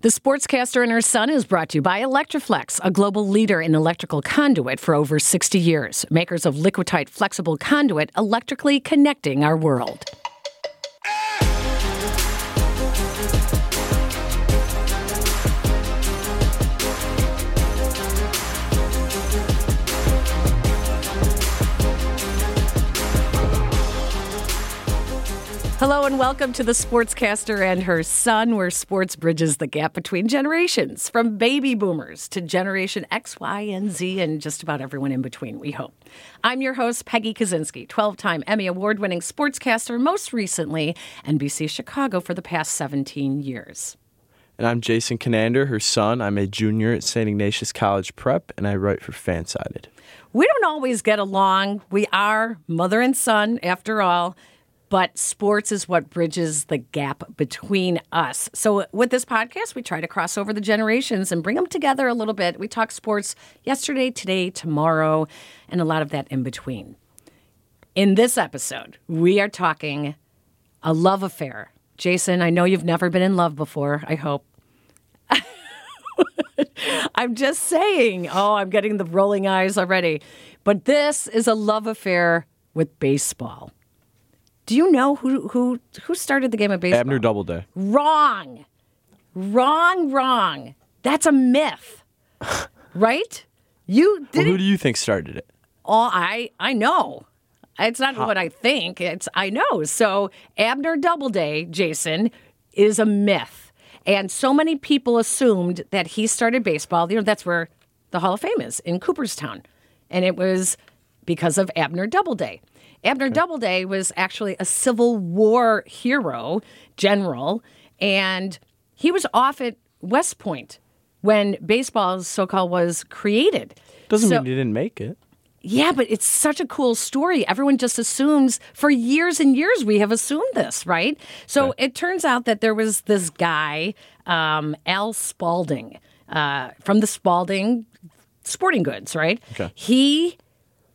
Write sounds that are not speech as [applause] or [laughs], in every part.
The Sportscaster and Her Son is brought to you by Electri-Flex, a global leader in electrical conduit for over 60 years. Makers of Liquatite flexible conduit, electrically connecting our world. Hello and welcome to the Sportscaster and Her Son, where sports bridges the gap between generations, from baby boomers to Generation X, Y, and Z, and just about everyone in between, we hope. I'm your host, Peggy Kusinski, 12 time Emmy Award winning sportscaster, most recently NBC Chicago for the past 17 years. And I'm Jason Conander, her son. I'm a junior at St. Ignatius College Prep, and I write for Fansided. We don't always get along. We are mother and son, after all but sports is what bridges the gap between us. So, with this podcast, we try to cross over the generations and bring them together a little bit. We talk sports yesterday, today, tomorrow, and a lot of that in between. In this episode, we are talking a love affair. Jason, I know you've never been in love before, I hope. [laughs] I'm just saying. Oh, I'm getting the rolling eyes already. But this is a love affair with baseball. Do you know who who who started the game of baseball? Abner Doubleday. Wrong. Wrong, wrong. That's a myth. [laughs] right? You did well, who do you think started it? Oh, I I know. It's not How? what I think. It's I know. So Abner Doubleday, Jason, is a myth. And so many people assumed that he started baseball. You know, that's where the Hall of Fame is in Cooperstown. And it was because of Abner Doubleday. Abner Doubleday was actually a Civil War hero, general, and he was off at West Point when baseball, so called, was created. Doesn't so, mean he didn't make it. Yeah, but it's such a cool story. Everyone just assumes for years and years we have assumed this, right? So it turns out that there was this guy, um, Al Spalding, uh, from the Spalding Sporting Goods, right? Okay. He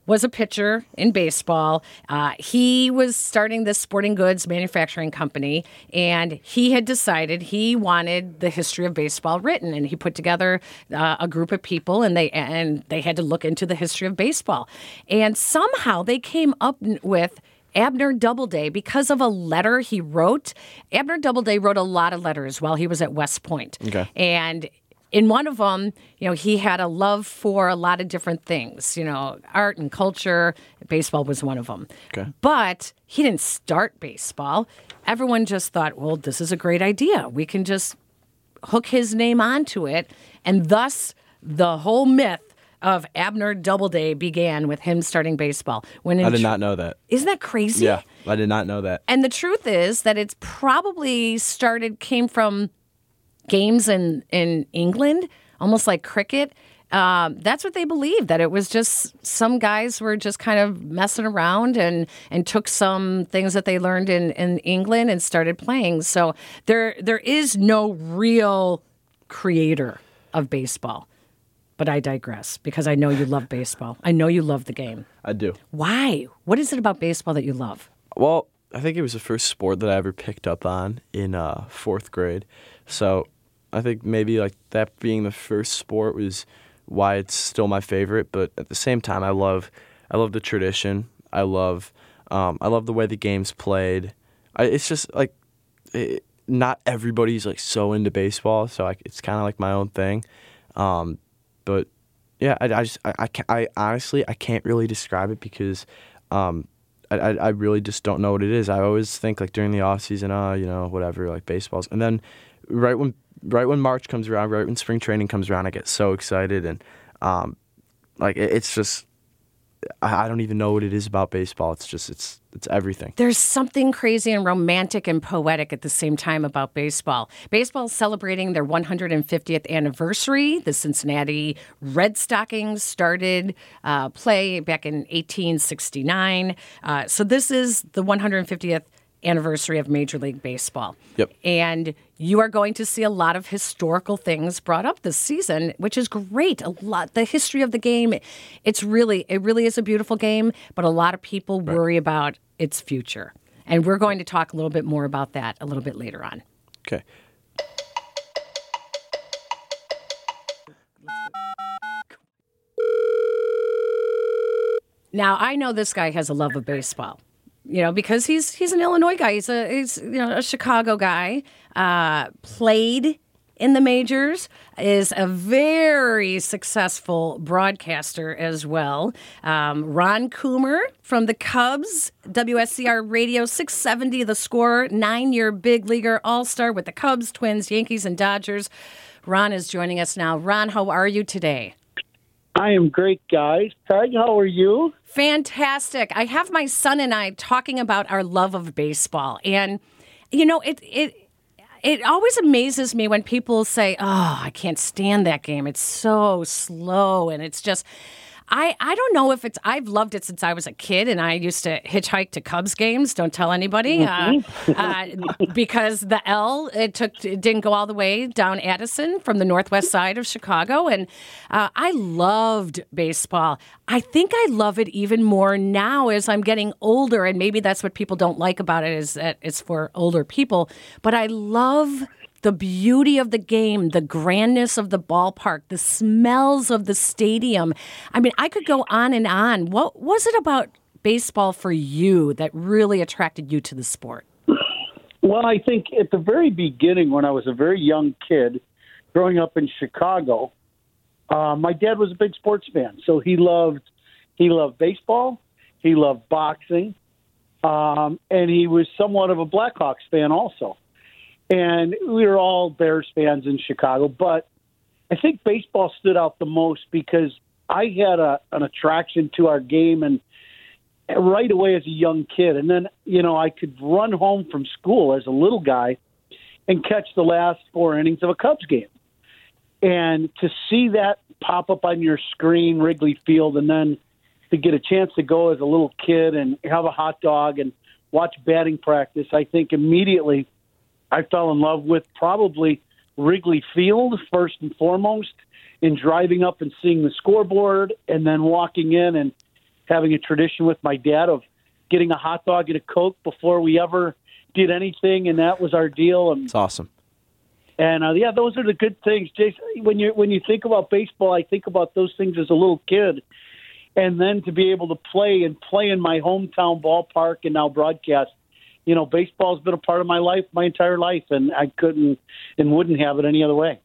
was a pitcher in baseball. Uh, he was starting this sporting goods manufacturing company, and he had decided he wanted the history of baseball written. And he put together uh, a group of people, and they and they had to look into the history of baseball. And somehow they came up with. Abner Doubleday, because of a letter he wrote, Abner Doubleday wrote a lot of letters while he was at West Point. Okay. And in one of them, you know, he had a love for a lot of different things, you know, art and culture. Baseball was one of them. Okay. But he didn't start baseball. Everyone just thought, well, this is a great idea. We can just hook his name onto it. And thus, the whole myth of Abner Doubleday began with him starting baseball. When I did tr- not know that. Isn't that crazy? Yeah, I did not know that. And the truth is that it's probably started, came from games in in England, almost like cricket. Um, that's what they believed that it was just some guys were just kind of messing around and and took some things that they learned in, in England and started playing. So there there is no real creator of baseball. But I digress because I know you love baseball. I know you love the game. I do. Why? What is it about baseball that you love? Well, I think it was the first sport that I ever picked up on in uh, fourth grade. So I think maybe like that being the first sport was why it's still my favorite. But at the same time, I love I love the tradition. I love um, I love the way the game's played. I, it's just like it, not everybody's like so into baseball, so I, it's kind of like my own thing. Um, but yeah, I, I just I, I, I, honestly I can't really describe it because um, I, I really just don't know what it is. I always think like during the off season, uh, you know, whatever, like baseballs, and then right when right when March comes around, right when spring training comes around, I get so excited and um, like it, it's just I, don't even know what it is about baseball. It's just it's it's everything. There's something crazy and romantic and poetic at the same time about baseball. Baseball is celebrating their 150th anniversary. The Cincinnati Red Stockings started uh, play back in 1869. Uh, so this is the 150th anniversary of Major League Baseball. Yep. And you are going to see a lot of historical things brought up this season, which is great. A lot the history of the game. It's really it really is a beautiful game, but a lot of people right. worry about its future. And we're going to talk a little bit more about that a little bit later on. Okay. Now, I know this guy has a love of baseball. You know, because he's he's an Illinois guy. He's a he's you know a Chicago guy. Uh, played in the majors, is a very successful broadcaster as well. Um, Ron Coomer from the Cubs, WSCR Radio 670, the score, nine year big leaguer all star with the Cubs, Twins, Yankees, and Dodgers. Ron is joining us now. Ron, how are you today? I am great, guys. Peg, how are you? Fantastic. I have my son and I talking about our love of baseball. And, you know, it, it, it always amazes me when people say, "Oh, I can't stand that game. It's so slow and it's just I, I don't know if it's I've loved it since I was a kid and I used to hitchhike to Cubs games. Don't tell anybody uh, mm-hmm. uh, because the L it took it didn't go all the way down Addison from the northwest side of Chicago and uh, I loved baseball. I think I love it even more now as I'm getting older and maybe that's what people don't like about it is that it's for older people. But I love the beauty of the game, the grandness of the ballpark, the smells of the stadium. I mean, I could go on and on. What was it about baseball for you that really attracted you to the sport? Well, I think at the very beginning, when I was a very young kid, growing up in Chicago, uh, my dad was a big sports fan, so he loved he loved baseball, he loved boxing, um, and he was somewhat of a Blackhawks fan also and we were all Bears fans in Chicago. But I think baseball stood out the most because I had a, an attraction to our game and right away as a young kid. And then, you know, I could run home from school as a little guy and catch the last four innings of a Cubs game. And to see that pop up on your screen, Wrigley Field, and then to get a chance to go as a little kid and have a hot dog and watch batting practice, I think immediately I fell in love with probably Wrigley Field first and foremost, in driving up and seeing the scoreboard, and then walking in and having a tradition with my dad of getting a hot dog and a coke before we ever did anything, and that was our deal. And it's awesome. And uh, yeah, those are the good things, Jason. When you when you think about baseball, I think about those things as a little kid, and then to be able to play and play in my hometown ballpark and now broadcast you know, baseball's been a part of my life my entire life, and I couldn't and wouldn't have it any other way.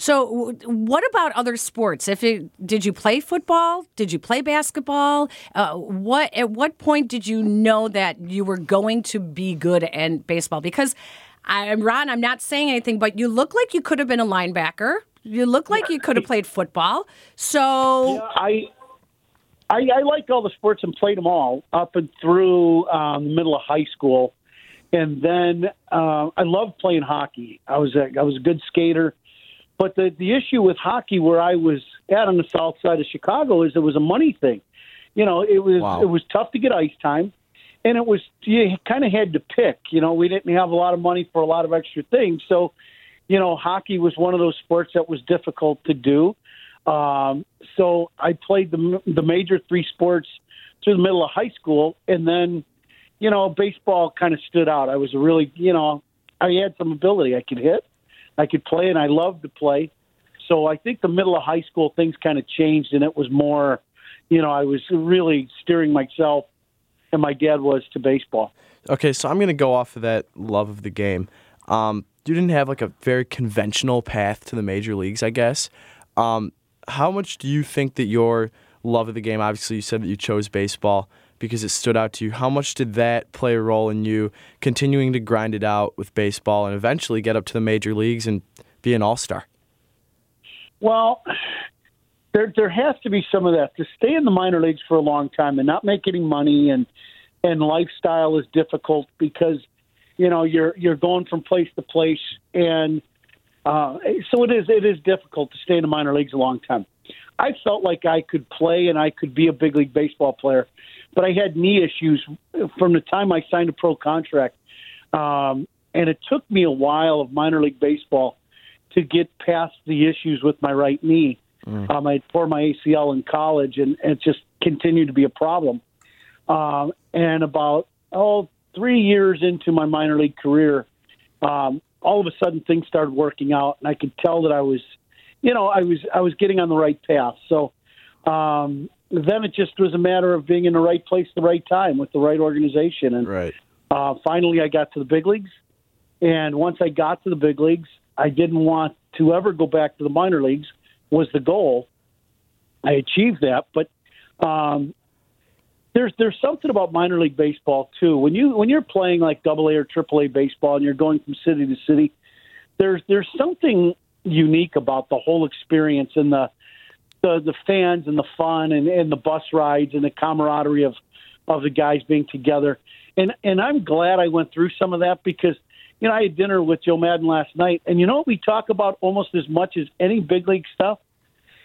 So, what about other sports? If it, did you play football? Did you play basketball? Uh, what at what point did you know that you were going to be good at baseball? Because I'm Ron. I'm not saying anything, but you look like you could have been a linebacker. You look like you could have played football. So, yeah, I I, I liked all the sports and played them all up and through um, the middle of high school, and then uh, I loved playing hockey. I was a, I was a good skater, but the the issue with hockey where I was at on the south side of Chicago is it was a money thing. You know, it was wow. it was tough to get ice time, and it was you kind of had to pick. You know, we didn't have a lot of money for a lot of extra things, so you know, hockey was one of those sports that was difficult to do. Um, so I played the the major three sports through the middle of high school, and then, you know, baseball kind of stood out. I was really, you know, I had some ability. I could hit, I could play, and I loved to play. So I think the middle of high school things kind of changed, and it was more, you know, I was really steering myself, and my dad was to baseball. Okay, so I'm going to go off of that love of the game. Um, you didn't have like a very conventional path to the major leagues, I guess. Um, how much do you think that your love of the game, obviously, you said that you chose baseball because it stood out to you. How much did that play a role in you continuing to grind it out with baseball and eventually get up to the major leagues and be an all star? Well, there there has to be some of that to stay in the minor leagues for a long time and not make any money and and lifestyle is difficult because you know you're you're going from place to place and uh, so it is it is difficult to stay in the minor leagues a long time. I felt like I could play and I could be a big league baseball player, but I had knee issues from the time I signed a pro contract, um, and it took me a while of minor league baseball to get past the issues with my right knee. Mm. Um, I tore my ACL in college, and, and it just continued to be a problem. Um, and about oh three years into my minor league career, um, all of a sudden things started working out, and I could tell that I was, you know, I was I was getting on the right path. So, um, then it just was a matter of being in the right place, the right time, with the right organization, and Right. uh, finally I got to the big leagues. And once I got to the big leagues, I didn't want to ever go back to the minor leagues. Was the goal. I achieved that, but um, there's there's something about minor league baseball too. When you when you're playing like Double A or Triple A baseball and you're going from city to city, there's there's something unique about the whole experience and the the, the fans and the fun and, and the bus rides and the camaraderie of of the guys being together. And and I'm glad I went through some of that because you know I had dinner with Joe Maddon last night, and you know what we talk about almost as much as any big league stuff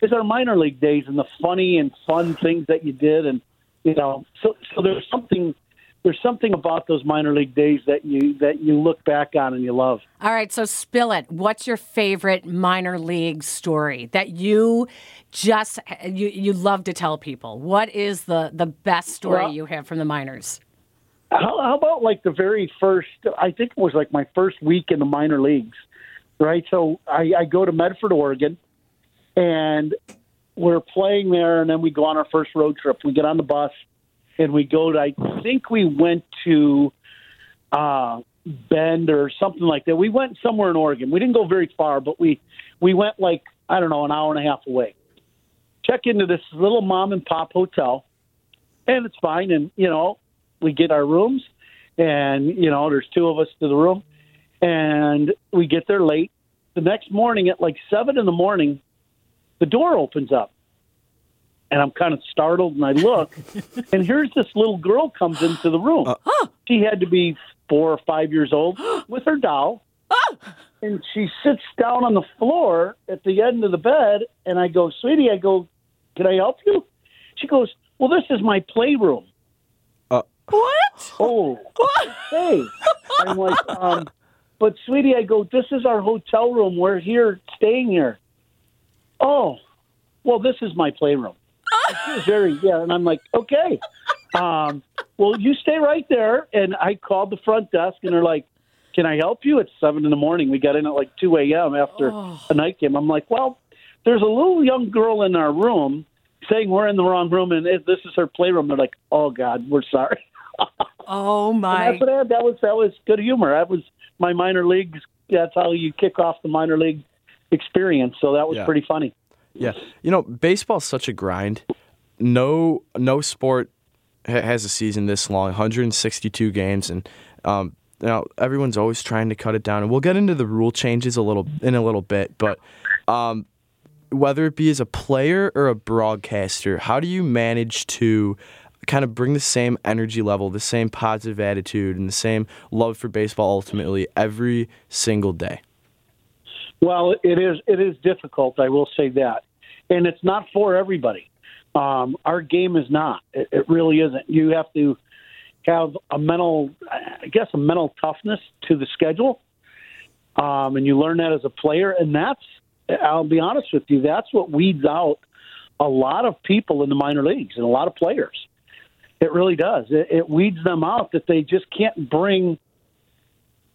is our minor league days and the funny and fun things that you did, and you know so so there's something there's something about those minor league days that you that you look back on and you love. All right, so spill it. What's your favorite minor league story that you just you you love to tell people? What is the the best story Well- you have from the minors? How, how about like the very first? I think it was like my first week in the minor leagues, right? So I, I go to Medford, Oregon, and we're playing there, and then we go on our first road trip. We get on the bus, and we go to. I think we went to uh, Bend or something like that. We went somewhere in Oregon. We didn't go very far, but we we went like I don't know an hour and a half away. Check into this little mom and pop hotel, and it's fine. And you know, we get our rooms, and you know, there's two of us to the room, and we get there late. The next morning at like seven in the morning, the door opens up, and I'm kind of startled, and I look, [laughs] and here's this little girl comes into the room. Uh. She had to be four or five years old [gasps] with her doll. Ah! And she sits down on the floor at the end of the bed, and I go, "Sweetie," I go, "Can I help you?" She goes, "Well, this is my playroom." Uh. What? Oh, what? hey. I'm like, um, but sweetie, I go, this is our hotel room. We're here, staying here. Oh, well, this is my playroom. [laughs] She was very, yeah. And I'm like, okay. Um, well, you stay right there. And I called the front desk and they're like, can I help you? It's seven in the morning. We got in at like 2 a.m. after a night game. I'm like, well, there's a little young girl in our room saying we're in the wrong room and this is her playroom. They're like, oh, God, we're sorry. [laughs] Oh And my! that's what I had. That was that was good humor. That was my minor leagues. That's how you kick off the minor league experience. So that was Yeah. pretty funny. Yeah, you know, baseball's such a grind. No, no sport ha- has a season this long, 162 games, and um, you know everyone's always trying to cut it down. And we'll get into the rule changes a little in a little bit, but um, whether it be as a player or a broadcaster, how do you manage to kind of bring the same energy level, the same positive attitude, and the same love for baseball ultimately every single day? Well, it is it is difficult. I will say that, and it's not for everybody. Um, our game is not. It, it really isn't. You have to have a mental, I guess, a mental toughness to the schedule, um, and you learn that as a player. And that's, I'll be honest with you, that's what weeds out a lot of people in the minor leagues and a lot of players. It really does. It, it weeds them out that they just can't bring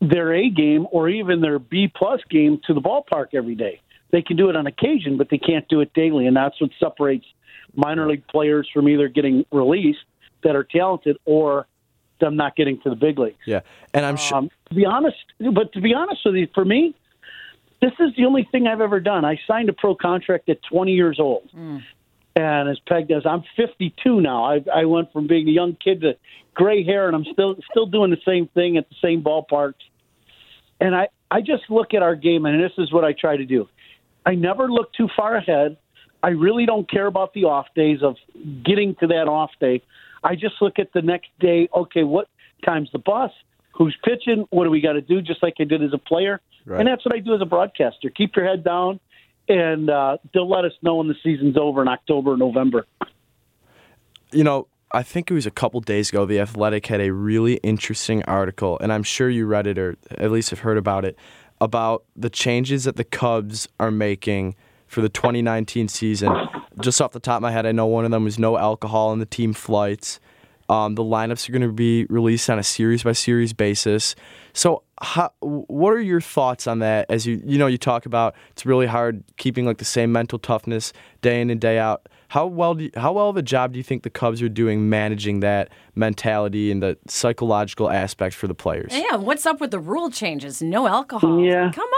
their A game or even their B plus game to the ballpark every day. They can do it on occasion, but they can't do it daily, and that's what separates minor league players from either getting released that are talented or them not getting to the big leagues. Yeah, and I'm sure. Um, to be honest, but to be honest with you, for me, this is the only thing I've ever done. I signed a pro contract at 20 years old. And as Peg does, I'm 52 now. I, I went from being a young kid to gray hair, and I'm still still doing the same thing at the same ballparks. And I, I just look at our game, and this is what I try to do. I never look too far ahead. I really don't care about the off days of getting to that off day. I just look at the next day. Okay, what time's the bus? Who's pitching? What do we got to do? Just like I did as a player, Right. and that's what I do as a broadcaster. Keep your head down, and uh, they'll let us know when the season's over in October or November. you know, I think it was a couple days ago, The Athletic had a really interesting article, and I'm sure you read it or at least have heard about it, about the changes that the Cubs are making for the 2019 season. Just off the top of my head, I know one of them was no alcohol in the team flights. Um, the lineups are going to be released on a series by series basis. So, how, what are your thoughts on that? As you you know, you talk about it's really hard keeping like the same mental toughness day in and day out. How well do you, how well of a job do you think the Cubs are doing managing that mentality and the psychological aspects for the players? Yeah, what's up with the rule changes? No alcohol. Yeah. Come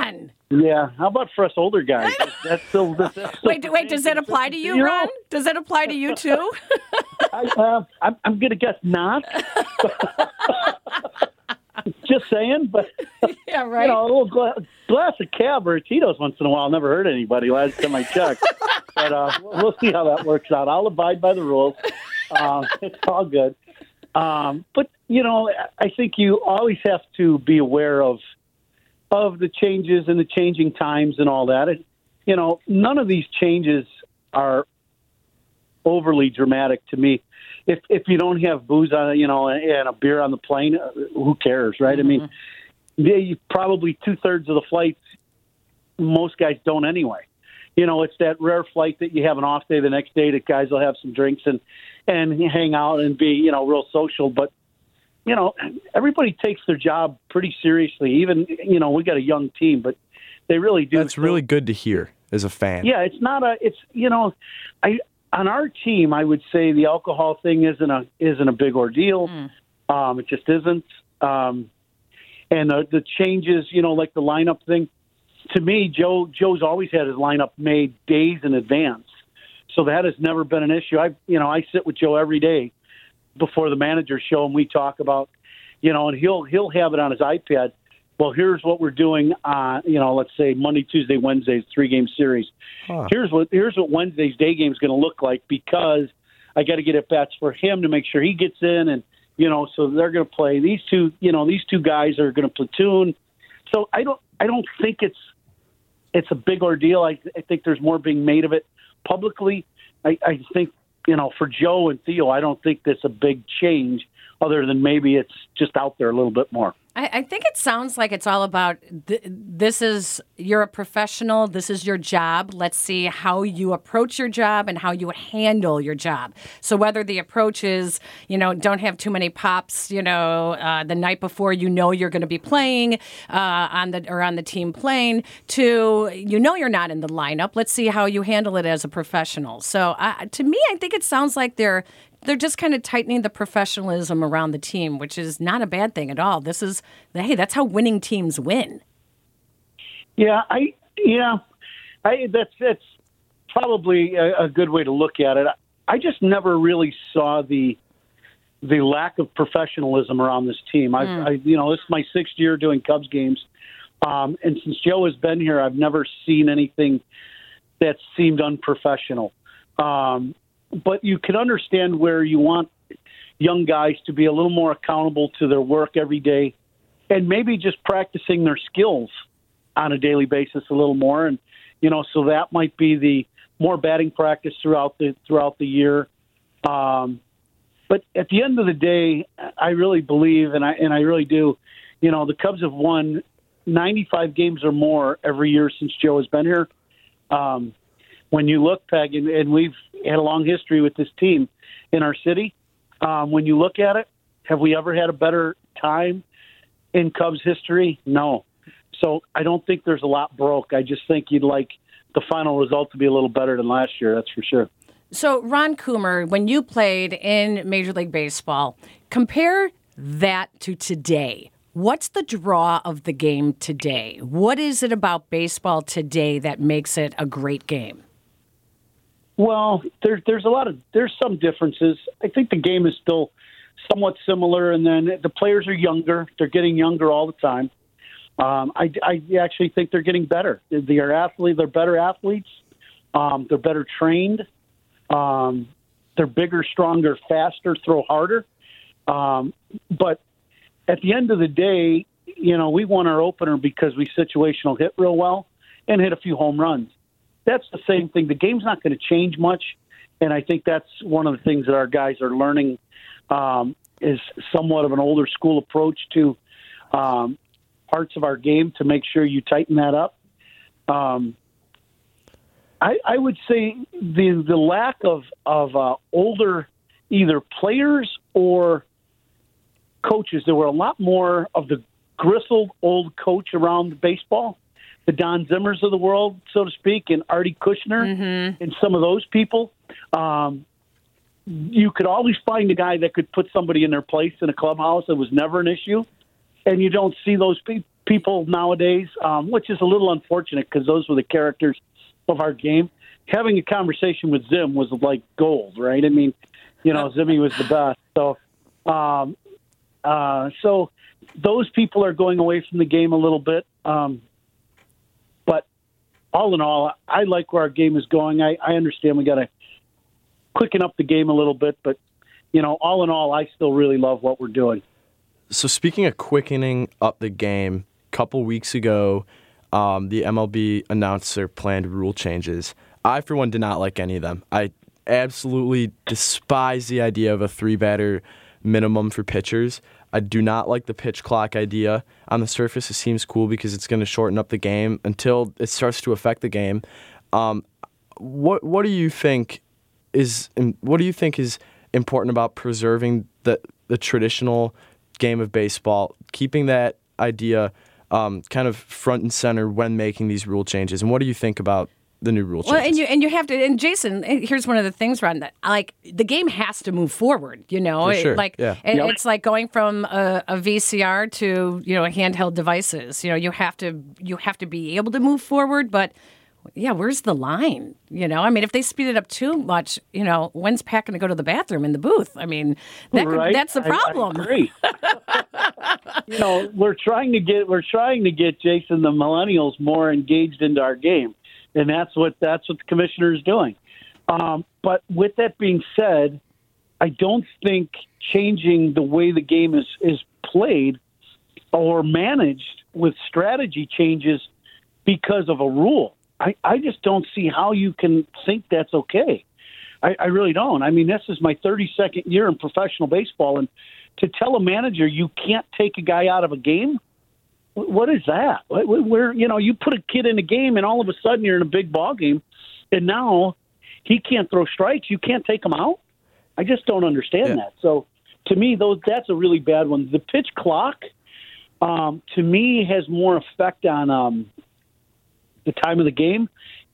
on. Yeah, how about for us older guys? [laughs] That's still, that's still Wait, wait, does that apply to you, You know, Ron? Does that apply to you too? [laughs] [laughs] I, uh, I'm, I'm going to guess not. Just saying, but yeah, you right. know, a little gla- glass of cab or Tito's once in a while never hurt anybody. Last time I checked, but uh, we'll see how that works out. I'll abide by the rules. Uh, [laughs] it's all good. Um, but you know, I think you always have to be aware of of the changes and the changing times and all that. And you know, none of these changes are overly dramatic to me. If if you don't have booze on, you know, and a beer on the plane, uh, who cares, right? I mean, they probably two thirds of the flights, most guys don't anyway. You know, it's that rare flight that you have an off day the next day that guys will have some drinks and and hang out and be you know real social, but you know, everybody takes their job pretty seriously. Even you know, we got a young team, but they really do. That's So- really good to hear as a fan. yeah, it's not a. It's you know, I on our team, I would say the alcohol thing isn't a isn't a big ordeal. Um, it just isn't. Um, and the, the changes, you know, like the lineup thing. To me, Joe Joe's always had his lineup made days in advance, so that has never been an issue. I you know I sit with Joe every day before the manager show, and we talk about, you know, and he'll he'll have it on his iPad. Well, here's what we're doing. Uh, you know, let's say Monday, Tuesday, Wednesday's three game series. Here's what here's what Wednesday's day game is going to look like because I got to get at bats for him to make sure he gets in, and you know, so they're going to play these two. You know, these two guys are going to platoon. So I don't I don't think it's it's a big ordeal. I, I think there's more being made of it publicly. I, I think you know for Joe and Theo, I don't think that's a big change, other than maybe it's just out there a little bit more. I, I think it sounds like it's all about th- this is you're a professional. This is your job. Let's see how you approach your job and how you handle your job. So whether the approach is you know don't have too many pops, you know, uh, the night before you know you're going to be playing uh, on the or on the team plane, to you know you're not in the lineup. Let's see how you handle it as a professional. So uh, to me, I think it sounds like they're they're just kind of tightening the professionalism around the team, which is not a bad thing at all. This is hey, that's how winning teams win. Yeah, I yeah, I that's that's probably a, a good way to look at it. I just never really saw the the lack of professionalism around this team. I, I you know, this is my sixth year doing Cubs games, um, and since Joe has been here, I've never seen anything that seemed unprofessional. Um, but you can understand where you want young guys to be a little more accountable to their work every day, and maybe just practicing their skills on a daily basis a little more. And you know so that might be the more batting practice throughout the throughout the year. Um but at the end of the day i really believe and i and i really do you know the cubs have won 95 games or more every year since joe has been here. Um when you look peg and, and we've had a long history with this team in our city um when you look at it have we ever had a better time in cubs history no so I don't think there's a lot broke. I just think you'd like the final result to be a little better than last year. That's for sure. So Ron Coomer, when you played in Major League Baseball, compare that to today. What's the draw of the game today? What is it about baseball today that makes it a great game? Well, there's there's a lot of there's some differences. I think the game is still somewhat similar, and then the players are younger. They're getting younger all the time. Um, I, I actually think they're getting better. They're athlete. They're better athletes. Um, they're better trained. Um, they're bigger, stronger, faster, throw harder. Um, but at the end of the day, you know, we won our opener because we situational hit real well and hit a few home runs. That's the same thing. The game's not going to change much, and I think that's one of the things that our guys are learning um, is somewhat of an older school approach to um, parts of our game to make sure you tighten that up. Um, I, I would say the the lack of of uh, older either players or coaches. There were a lot more of the gristled old coach around baseball, the Don Zimmers of the world, so to speak, and Artie Kushner, Mm-hmm. and some of those people. Um, you could always find a guy that could put somebody in their place in a clubhouse. It was never an issue, and you don't see those pe- people nowadays, um, which is a little unfortunate because those were the characters of our game. Having a conversation with Zim was like gold, right? I mean, you know, Zimmy was the best. So, um, uh, so those people are going away from the game a little bit. Um, all in all, I like where our game is going. I, I understand we got to quicken up the game a little bit, but you know, all in all, I still really love what we're doing. So speaking of quickening up the game, a couple weeks ago, um, the MLB announced their planned rule changes. I, for one, did not like any of them. I absolutely despise the idea of a three batter minimum for pitchers. I do not like the pitch clock idea. On the surface, it seems cool because it's going to shorten up the game until it starts to affect the game. Um, what What do you think is What do you think is important about preserving the the traditional game of baseball, keeping that idea um, kind of front and center when making these rule changes? And what do you think about the new rule changes? Well, and you and you have to. And Jason, eh, here's one of the things, Ron. That like the game has to move forward. You know, For It- like yeah. it- Yep. it's like going from a, a VCR to you know handheld devices. You know, you have to you have to be able to move forward, but. Yeah, where's the line? You know, I mean, if they speed it up too much, you know, when's Pat going to go to the bathroom in the booth? I mean, that could, that's the I- I problem. agree. [laughs] you know, we're trying to get we're trying to get Jason the millennials more engaged into our game, and that's what that's what the commissioner is doing. Um, but with that being said, I don't think changing the way the game is is played or managed with strategy changes because of a rule. I, I just don't see how you can think that's okay. I, I really don't. I mean, this is my 32nd year in professional baseball, and to tell a manager you can't take a guy out of a game, what is that? Wh- wh- Where you know you put a kid in a game, and all of a sudden you're in a big ball game, and now he can't throw strikes. You can't take him out. I just don't understand Yeah. that. So to me, those that's a really bad one. The pitch clock, um, to me, has more effect on um, the time of the game.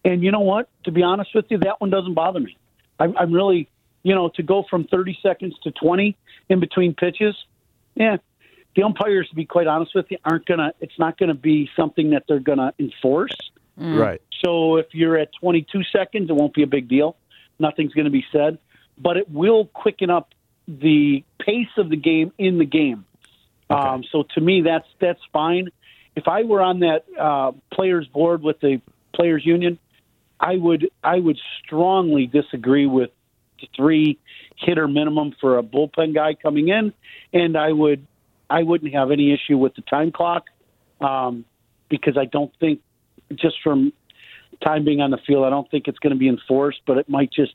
And you know what? To be honest with you, that one doesn't bother me. I'm, I'm really, you know, to go from 30 seconds to 20 in between pitches. Yeah, the umpires, to be quite honest with you, aren't gonna. It's not gonna be something that they're gonna enforce. right. So if you're at 22 seconds, it won't be a big deal. Nothing's going to be said, but it will quicken up the pace of the game in the game. Um, so to me, that's that's fine. If I were on that uh, players board with the players union, I would I would strongly disagree with the three hitter minimum for a bullpen guy coming in, and I would I wouldn't have any issue with the time clock um, because I don't think just from time being on the field, I don't think it's going to be enforced, but it might just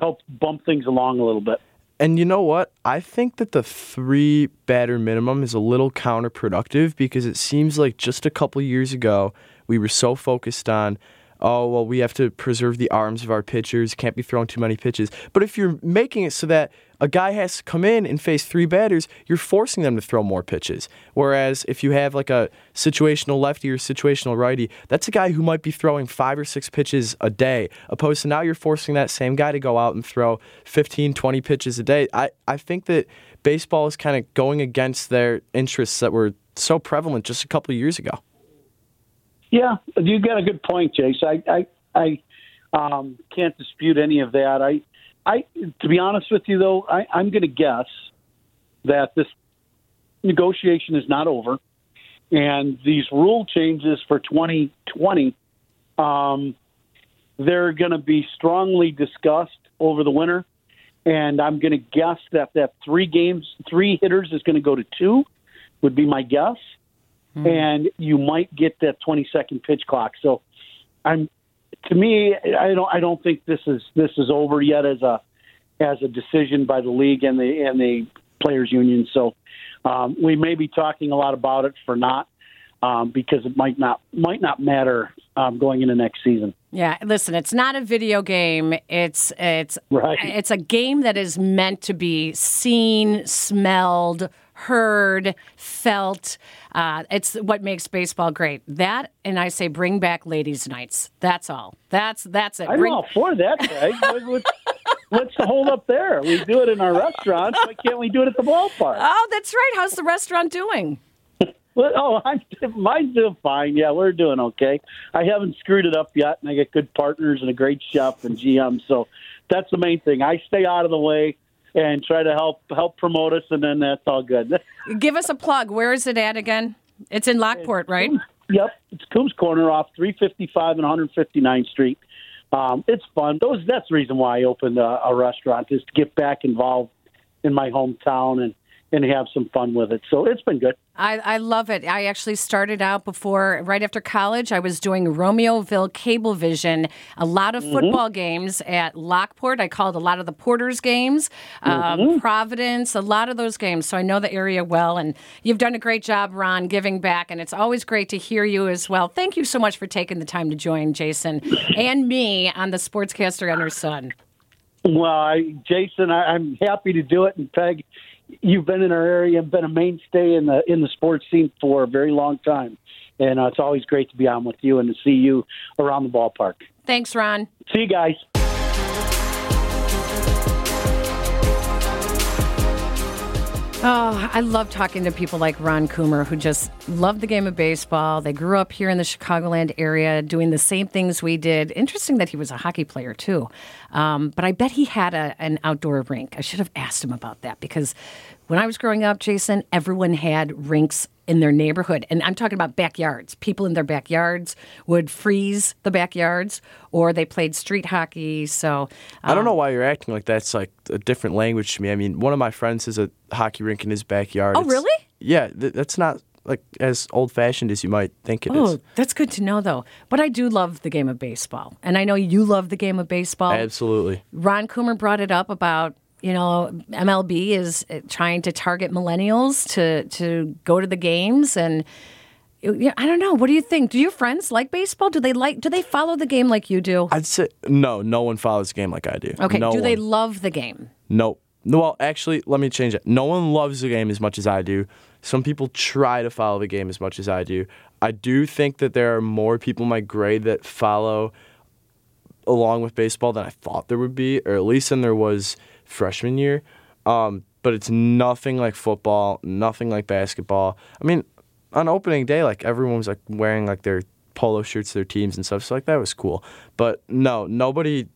help bump things along a little bit. And you know what? I think that the three batter minimum is a little counterproductive because it seems like just a couple years ago we were so focused on, oh well, we have to preserve the arms of our pitchers, can't be throwing too many pitches. But if you're making it so that a guy has to come in and face three batters, you're forcing them to throw more pitches. Whereas if you have like a situational lefty or situational righty, that's a guy who might be throwing five or six pitches a day, opposed to now you're forcing that same guy to go out and throw 15, 20 pitches a day. I, I think that baseball is kind of going against their interests that were so prevalent just a couple years ago. Yeah, you got a good point, Jace. I I, I um, can't dispute any of that. I I to be honest with you though, I, I'm going to guess that this negotiation is not over, and these rule changes for 2020, um, they're going to be strongly discussed over the winter. And I'm going to guess that that three games, three hitters is going to go to two, would be my guess and you might get that 20 second pitch clock. So I'm to me I don't I don't think this is this is over yet as a as a decision by the league and the and the players union. So um, we may be talking a lot about it for not um, because it might not might not matter um, going into next season. Yeah, listen, it's not a video game. It's it's Right. it's a game that is meant to be seen, smelled, heard, felt. Uh, it's what makes baseball great. That, and I say, bring back ladies' nights. That's all. That's that's it. I'm Bring- all for that, Greg. What- what- What's the hold up there? We do it in our restaurants. Why can't we do it at the ballpark? oh, that's right. How's the restaurant doing? [laughs] Well, oh, I'm, mine's doing fine. Yeah, we're doing okay. I haven't screwed it up yet, and I got good partners and a great chef and GM. So that's the main thing. I stay out of the way and try to help help promote us, and then that's all good. Give us a plug. Where is it at again? It's in Lockport, right? Yep, it's Coombs Corner off 355 and 159th Street. Um, it's fun. Those that's the reason why I opened a, a restaurant is to get back involved in my hometown and and have some fun with it. So it's been good. I, I love it. I actually started out before, right after college, I was doing Romeoville Cablevision, a lot of football games at Lockport. I called a lot of the Porters games, um, Providence, a lot of those games. So I know the area well. And you've done a great job, Ron, giving back. And it's always great to hear you as well. Thank you so much for taking the time to join Jason and me on the Sportscaster and her son. Well, I, Jason, I, I'm happy to do it. And Peg, you've been in our area and been a mainstay in the in the sports scene for a very long time, and uh, it's always great to be on with you and to see you around the ballpark. Thanks, Ron. See you guys. Oh, I love talking to people like Ron Coomer who just love the game of baseball. They grew up here in the Chicagoland area doing the same things we did. Interesting that he was a hockey player too. Um, but I bet he had a, an outdoor rink. I should have asked him about that because when I was growing up, Jason, everyone had rinks in their neighborhood. And I'm talking about backyards. People in their backyards would freeze the backyards or they played street hockey. So I don't um, know why you're acting like that's like a different language to me. I mean, one of my friends has a hockey rink in his backyard. Oh, It's- really? Yeah, th- that's not like as old fashioned as you might think it is. Oh, that's good to know, though. But I do love the game of baseball, and I know you love the game of baseball. Absolutely. Ron Coomer brought it up about you know MLB is uh, trying to target millennials to to go to the games, and I don't know. What do you think? Do your friends like baseball? Do they like? Do they follow the game like you do? I'd say no. No one follows the game like I do. Okay. No do they love the game? Nope. No, well, actually, let me change it. No one loves the game as much as I do. Some people try to follow the game as much as I do. I do think that there are more people in my grade that follow along with baseball than I thought there would be, or at least than there was freshman year. Um, but it's nothing like football, nothing like basketball. I mean, on opening day, like everyone was like wearing like their polo shirts, their teams and stuff. So like that was cool. But no, nobody,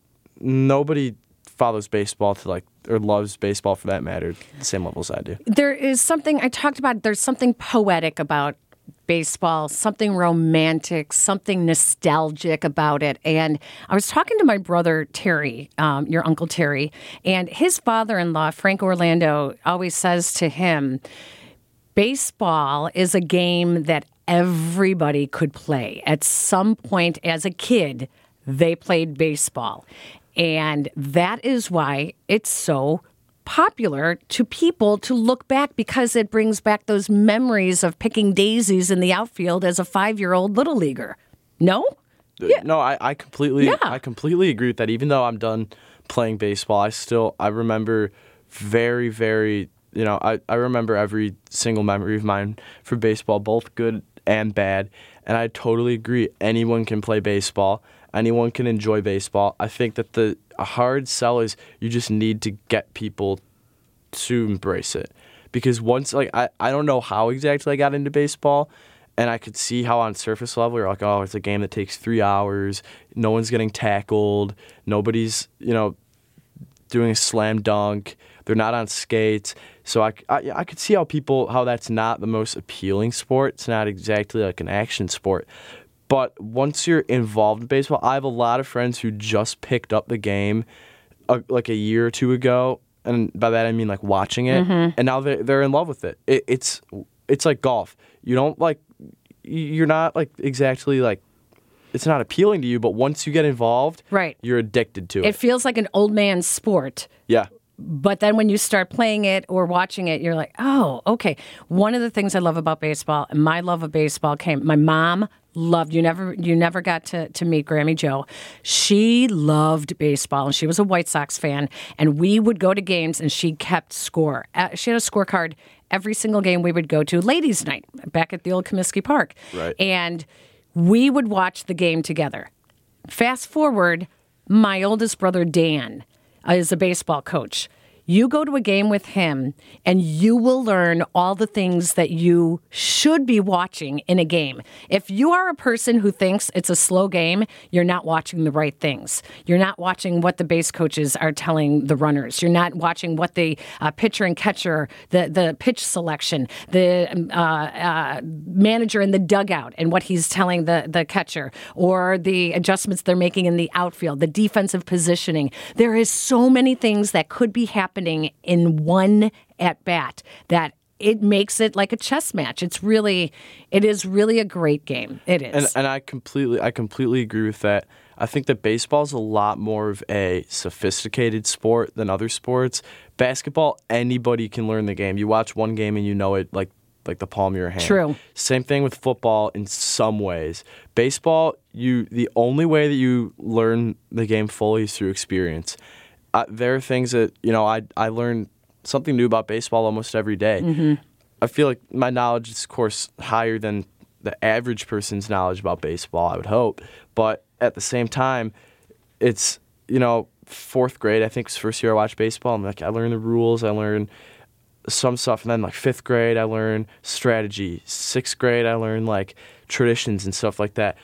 nobody follows baseball to like or loves baseball for that matter the same level as I do. There is something I talked about. There's something poetic about baseball, something romantic, something nostalgic about it. And I was talking to my brother Terry, um, your uncle Terry, and his father-in-law Frank Orlando always says to him, "Baseball is a game that everybody could play at some point as a kid." They played baseball. And that is why it's so popular to people to look back because it brings back those memories of picking daisies in the outfield as a five year old little leaguer. No? Yeah. No, I, I completely Yeah. I completely agree with that. Even though I'm done playing baseball, I still I remember very, very you know, I, I remember every single memory of mine for baseball, both good and bad. And I totally agree. Anyone can play baseball. Anyone can enjoy baseball. I think that the hard sell is you just need to get people to embrace it. Because once like I, I don't know how exactly I got into baseball and I could see how on surface level you're like, oh, it's a game that takes three hours, no one's getting tackled, nobody's, you know, doing a slam dunk, they're not on skates. So I, I, I could see how people how that's not the most appealing sport. It's not exactly like an action sport. But once you're involved in baseball, I have a lot of friends who just picked up the game uh, like a year or two ago, and by that I mean like watching it, and now they're, they're in love with it. it. It's it's like golf. You don't like you're not like exactly like it's not appealing to you, but once you get involved, Right. you're addicted to it. It feels like an old man's sport. yeah. But then when you start playing it or watching it, you're like, oh, okay. One of the things I love about baseball, and my love of baseball came. My mom loved. You never, you never got to to meet Grammy Joe. She loved baseball, and she was a White Sox fan. And we would go to games, and she kept score. Uh, She had a scorecard every single game we would go to, ladies' night, back at the old Comiskey Park. Right. And we would watch the game together. Fast forward, my oldest brother, Dan, uh, is a baseball coach. You go to a game with him and you will learn all the things that you should be watching in a game. If you are a person who thinks it's a slow game, you're not watching the right things. You're not watching what the base coaches are telling the runners. You're not watching what the uh, pitcher and catcher, the, the pitch selection, the um, uh, uh, manager in the dugout and what he's telling the, the catcher, or the adjustments they're making in the outfield, the defensive positioning. There is so many things that could be happening in one at bat that it makes it like a chess match. It's really, it is really a great game. It is. And, and I completely, I completely agree with that. I think that baseball is a lot more of a sophisticated sport than other sports. Basketball, anybody can learn the game. You watch one game and you know it like like the palm of your hand. True. Same thing with football in some ways. Baseball, you the only way that you learn the game fully is through experience. Uh, there are things that you know I I learn something new about baseball almost every day. I feel like my knowledge is, of course, higher than the average person's knowledge about baseball. I would hope, but at the same time, it's you know fourth grade. I think the first year I watched baseball. I'm like I learned the rules. I learned some stuff, and then like fifth grade, I learned strategy. Sixth grade, I learned like traditions and stuff like that.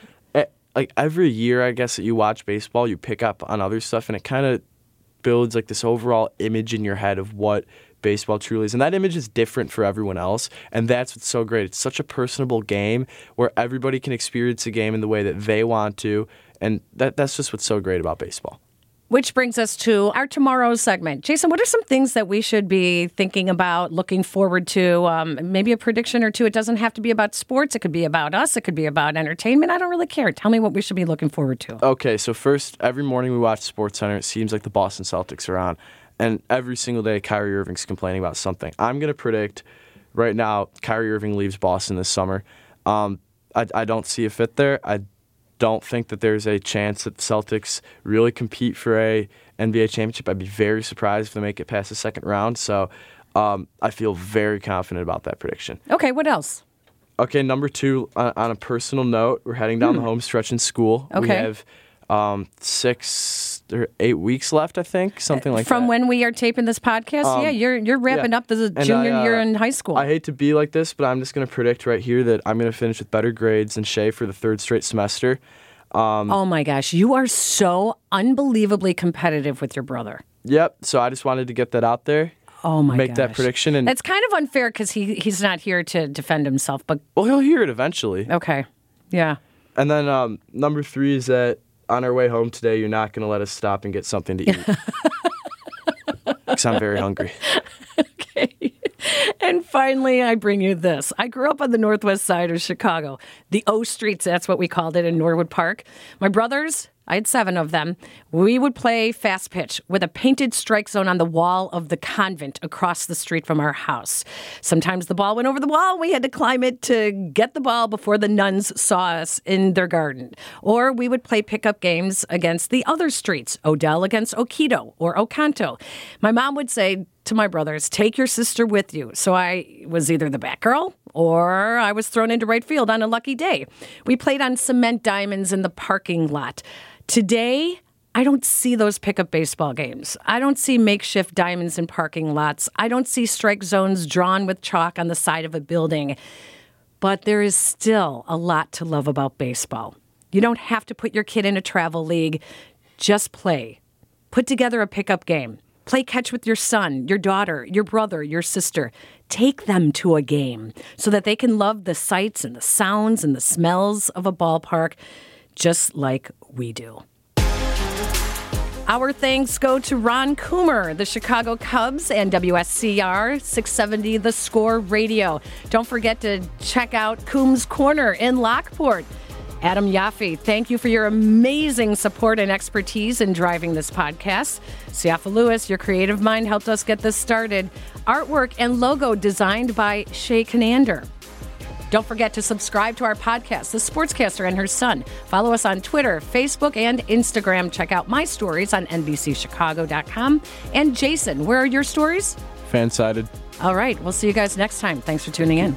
Like every year, I guess that you watch baseball, you pick up on other stuff, and it kind of builds like this overall image in your head of what baseball truly is. And that image is different for everyone else. And that's what's so great. It's such a personable game where everybody can experience a game in the way that they want to. And that, that's just what's so great about baseball. Which brings us to our tomorrow's segment. Jason, what are some things that we should be thinking about, looking forward to? Um, maybe a prediction or two. It doesn't have to be about sports. It could be about us. It could be about entertainment. I don't really care. Tell me what we should be looking forward to. Okay, so first, every morning we watch Sports Center. It seems like the Boston Celtics are on, and every single day Kyrie Irving's complaining about something. I'm gonna predict right now Kyrie Irving leaves Boston this summer. Um, I, I don't see a fit there. I don't think that there's a chance that the Celtics really compete for a NBA championship. I'd be very surprised if they make it past the second round. So um, I feel very confident about that prediction. Okay, what else? Okay, number two, on, on a personal note, we're heading down the home stretch in school. Okay. We Hmm. Have um, six or eight weeks left, I think, something like From that. From when we are taping this podcast? yeah, you're you're wrapping yeah. up the And junior I, uh, year in high school. I hate to be like this, but I'm just going to predict right here that I'm going to finish with better grades than Shay for the third straight semester. oh my gosh, you are so unbelievably competitive with your brother. Yep. So I just wanted to get that out there. Oh my Make that prediction, and That's kind of unfair because he he's not here to defend himself. But well, he'll hear it eventually. okay, yeah. And then um, number three is that on our way home today, you're not going to let us stop and get something to eat. [laughs] Because I'm very hungry. Okay. And finally, I bring you this. I grew up on the northwest side of Chicago, the O Streets, that's what we called it in Norwood Park. My brothers, I had seven of them, we would play fast pitch with a painted strike zone on the wall of the convent across the street from our house. Sometimes the ball went over the wall. We had to climb it to get the ball before the nuns saw us in their garden. Or we would play pickup games against the other streets, Odell against Oketo or Oconto. My mom would say, to my brothers, take your sister with you. So I was either the back girl or I was thrown into right field on a lucky day. We played on cement diamonds in the parking lot. Today, I don't see those pickup baseball games. I don't see makeshift diamonds in parking lots. I don't see strike zones drawn with chalk on the side of a building. But there is still a lot to love about baseball. You don't have to put your kid in a travel league, just play. Put together a pickup game. Play catch with your son, your daughter, your brother, your sister. Take them to a game so that they can love the sights and the sounds and the smells of a ballpark just like we do. Our thanks go to Ron Coomer, the Chicago Cubs, and WSCR 670 The Score Radio. Don't forget to check out Coombs Corner in Lockport. Adam Yaffe, thank you for your amazing support and expertise in driving this podcast. Siafa Lewis, your creative mind helped us get this started. Artwork and logo designed by Shay Conander. Don't forget to subscribe to our podcast, The Sportscaster and Her Son. Follow us on Twitter, Facebook, and Instagram. Check out my stories on NBCChicago.com. And Jason, where are your stories? Fansided. All right. We'll see you guys next time. Thanks for tuning in.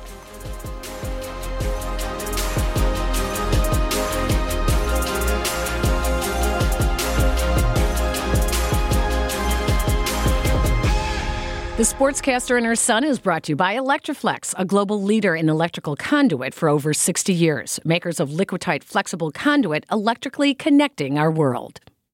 The Sportscaster and Her Son is brought to you by Electri-Flex, a global leader in electrical conduit for over 60 years. Makers of Liquatite flexible conduit, electrically connecting our world.